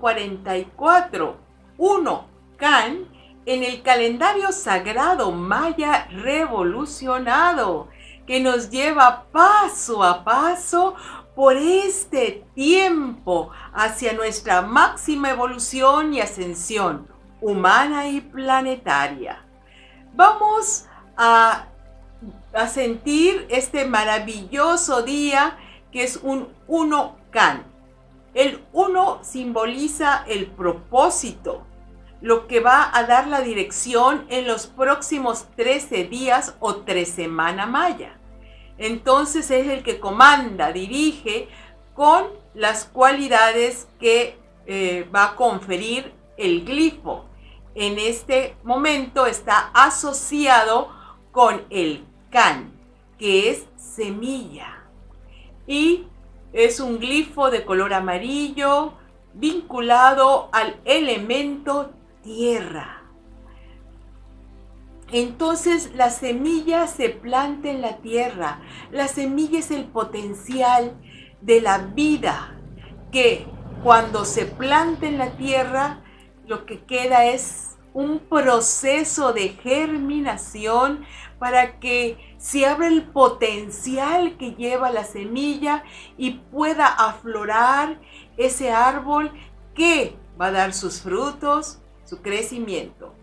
44, 1, Can, en el calendario sagrado maya revolucionado, que nos lleva paso a paso por este tiempo hacia nuestra máxima evolución y ascensión humana y planetaria. Vamos a, a sentir este maravilloso día que es un uno can. El uno simboliza el propósito, lo que va a dar la dirección en los próximos 13 días o tres semanas maya. Entonces es el que comanda, dirige con las cualidades que eh, va a conferir el glifo. En este momento está asociado con el can, que es semilla. Y es un glifo de color amarillo vinculado al elemento tierra. Entonces la semilla se planta en la tierra. La semilla es el potencial de la vida que cuando se planta en la tierra lo que queda es un proceso de germinación para que se abra el potencial que lleva la semilla y pueda aflorar ese árbol que va a dar sus frutos, su crecimiento.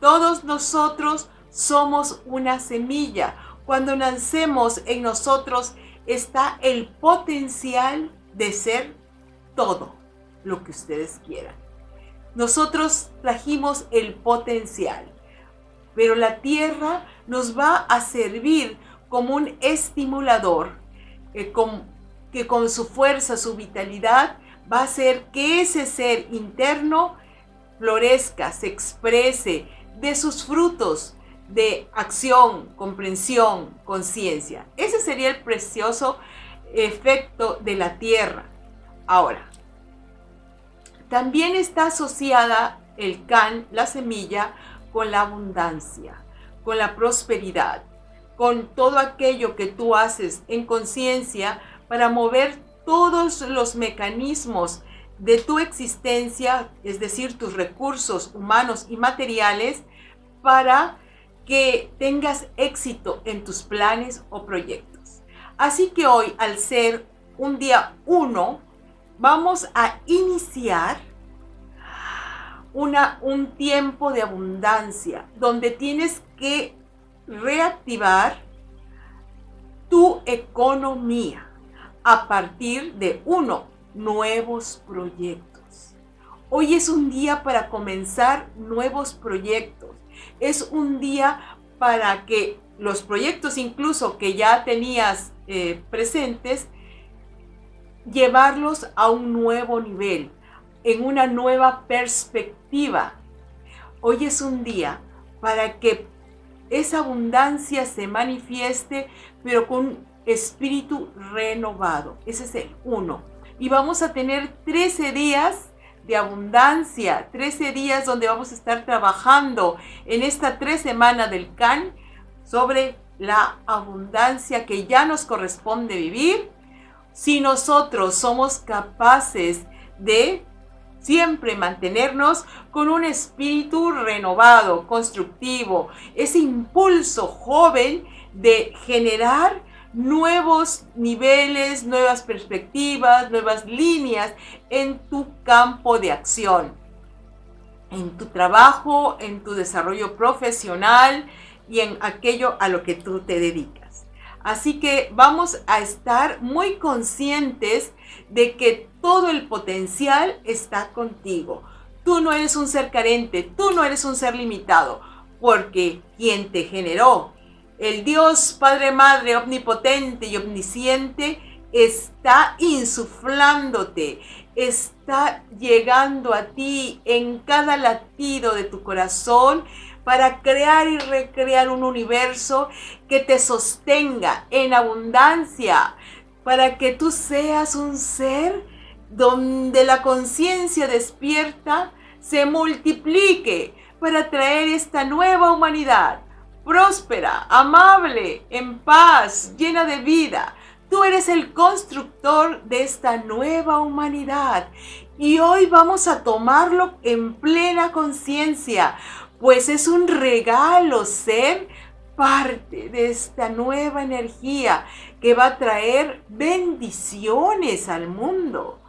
Todos nosotros somos una semilla. Cuando nacemos en nosotros está el potencial de ser todo lo que ustedes quieran. Nosotros trajimos el potencial, pero la tierra nos va a servir como un estimulador eh, que con su fuerza, su vitalidad, va a hacer que ese ser interno florezca, se exprese, de sus frutos de acción, comprensión, conciencia. Ese sería el precioso efecto de la tierra. Ahora, también está asociada el can, la semilla, con la abundancia, con la prosperidad, con todo aquello que tú haces en conciencia para mover todos los mecanismos de tu existencia, es decir, tus recursos humanos y materiales, para que tengas éxito en tus planes o proyectos. Así que hoy, al ser un día uno, vamos a iniciar una, un tiempo de abundancia donde tienes que reactivar tu economía a partir de uno, nuevos proyectos. Hoy es un día para comenzar nuevos proyectos. Es un día para que los proyectos incluso que ya tenías eh, presentes, llevarlos a un nuevo nivel, en una nueva perspectiva. Hoy es un día para que esa abundancia se manifieste, pero con espíritu renovado. Ese es el uno y vamos a tener 13 días de abundancia, 13 días donde vamos a estar trabajando en esta tres semanas del CAN sobre la abundancia que ya nos corresponde vivir si nosotros somos capaces de siempre mantenernos con un espíritu renovado, constructivo, ese impulso joven de generar nuevos niveles, nuevas perspectivas, nuevas líneas en tu campo de acción, en tu trabajo, en tu desarrollo profesional y en aquello a lo que tú te dedicas. Así que vamos a estar muy conscientes de que todo el potencial está contigo. Tú no eres un ser carente, tú no eres un ser limitado, porque quien te generó el Dios Padre Madre omnipotente y omnisciente está insuflándote, está llegando a ti en cada latido de tu corazón para crear y recrear un universo que te sostenga en abundancia, para que tú seas un ser donde la conciencia despierta se multiplique para traer esta nueva humanidad próspera, amable, en paz, llena de vida. Tú eres el constructor de esta nueva humanidad y hoy vamos a tomarlo en plena conciencia, pues es un regalo ser parte de esta nueva energía que va a traer bendiciones al mundo.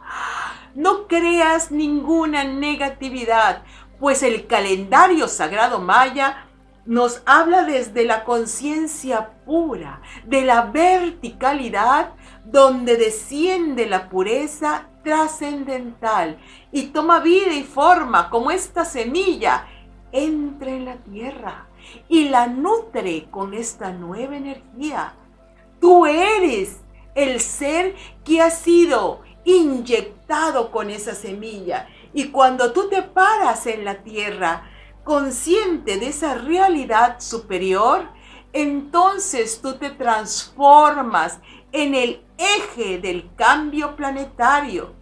No creas ninguna negatividad, pues el calendario sagrado maya nos habla desde la conciencia pura, de la verticalidad, donde desciende la pureza trascendental y toma vida y forma como esta semilla entra en la tierra y la nutre con esta nueva energía. Tú eres el ser que ha sido inyectado con esa semilla y cuando tú te paras en la tierra, consciente de esa realidad superior, entonces tú te transformas en el eje del cambio planetario.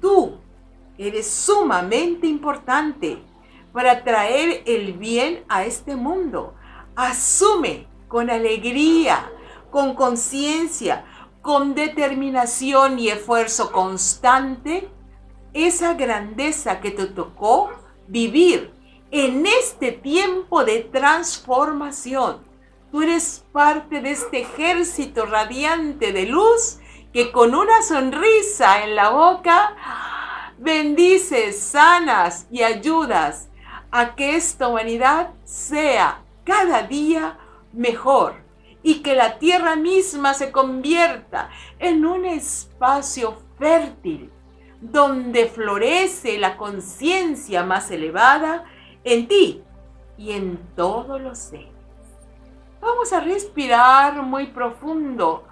Tú eres sumamente importante para traer el bien a este mundo. Asume con alegría, con conciencia, con determinación y esfuerzo constante esa grandeza que te tocó vivir en este tiempo de transformación. Tú eres parte de este ejército radiante de luz que con una sonrisa en la boca bendices, sanas y ayudas a que esta humanidad sea cada día mejor y que la tierra misma se convierta en un espacio fértil donde florece la conciencia más elevada en ti y en todos los seres. Vamos a respirar muy profundo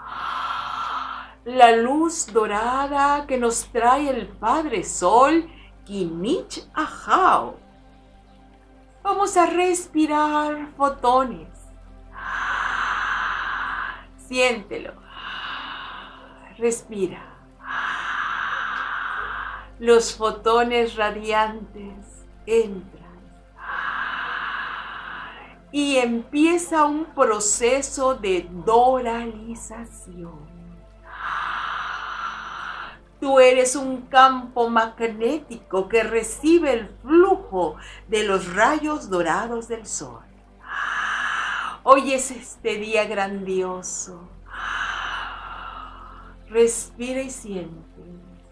la luz dorada que nos trae el Padre Sol, Kinich Ahao. Vamos a respirar fotones. Siéntelo. Respira. Los fotones radiantes entran y empieza un proceso de doralización. Tú eres un campo magnético que recibe el flujo de los rayos dorados del sol. Hoy es este día grandioso. Respira y siente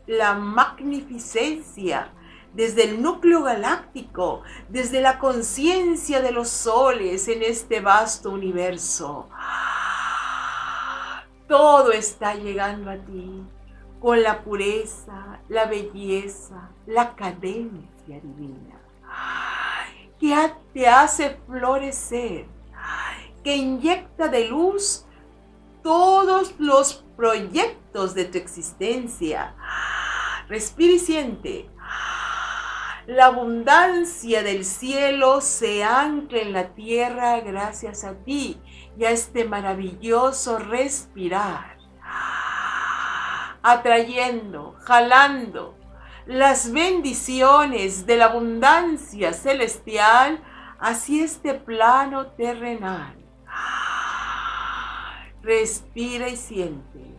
la magnificencia desde el núcleo galáctico, desde la conciencia de los soles en este vasto universo. Todo está llegando a ti con la pureza, la belleza, la cadencia divina, que te hace florecer, que inyecta de luz todos los proyectos de tu existencia. Respira y siente. La abundancia del cielo se ancla en la tierra gracias a ti y a este maravilloso respirar, atrayendo, jalando las bendiciones de la abundancia celestial hacia este plano terrenal. Respira y siente.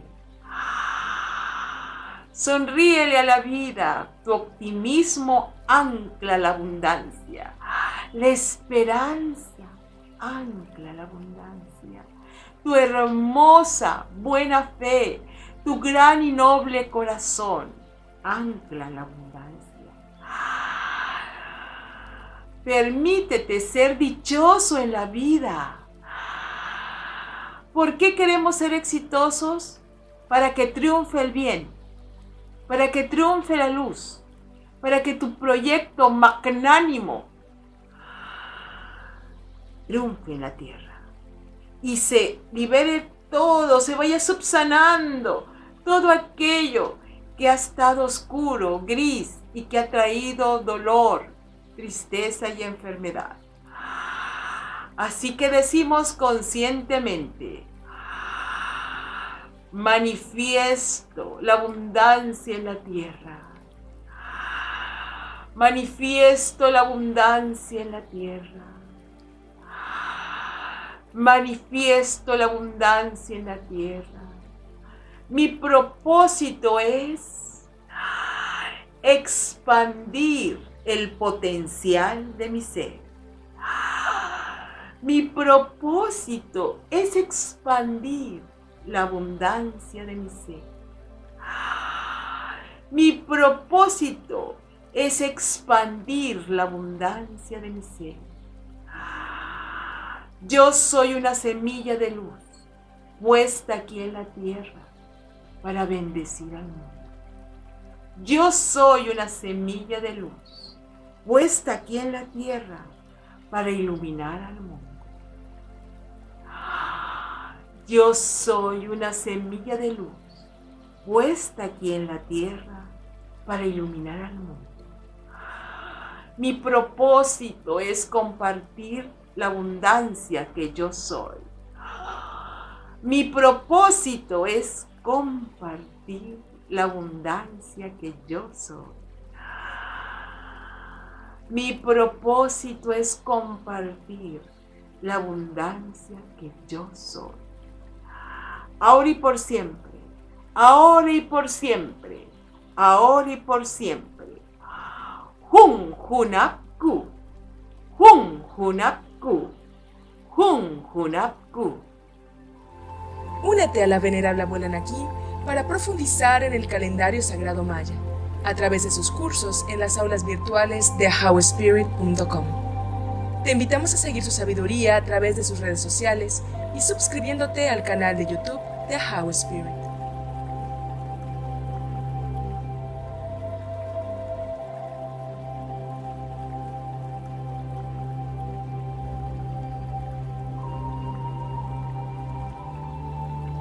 Sonríele a la vida. Tu optimismo ancla la abundancia. La esperanza ancla la abundancia. Tu hermosa buena fe, tu gran y noble corazón ancla la abundancia. Permítete ser dichoso en la vida. ¿Por qué queremos ser exitosos? Para que triunfe el bien para que triunfe la luz, para que tu proyecto magnánimo triunfe en la tierra y se libere todo, se vaya subsanando todo aquello que ha estado oscuro, gris y que ha traído dolor, tristeza y enfermedad. Así que decimos conscientemente, manifiesto la abundancia en la tierra. Manifiesto la abundancia en la tierra. Manifiesto la abundancia en la tierra. Mi propósito es expandir el potencial de mi ser. Mi propósito es expandir la abundancia de mi ser. Mi propósito es expandir la abundancia de mi ser. Yo soy una semilla de luz puesta aquí en la tierra para bendecir al mundo. Yo soy una semilla de luz puesta aquí en la tierra para iluminar al mundo. Yo soy una semilla de luz puesta aquí en la tierra para iluminar al mundo. Mi propósito es compartir la abundancia que yo soy. Mi propósito es compartir la abundancia que yo soy. Mi propósito es compartir la abundancia que yo soy. Ahora y por siempre, ahora y por siempre, ahora y por siempre. Hun Hunapku, Hun Hunapku, Hun Hunapku. Únete a la venerable abuela Naki para profundizar en el calendario sagrado maya a través de sus cursos en las aulas virtuales de howspirit.com. Te invitamos a seguir su sabiduría a través de sus redes sociales y suscribiéndote al canal de YouTube de How Spirit.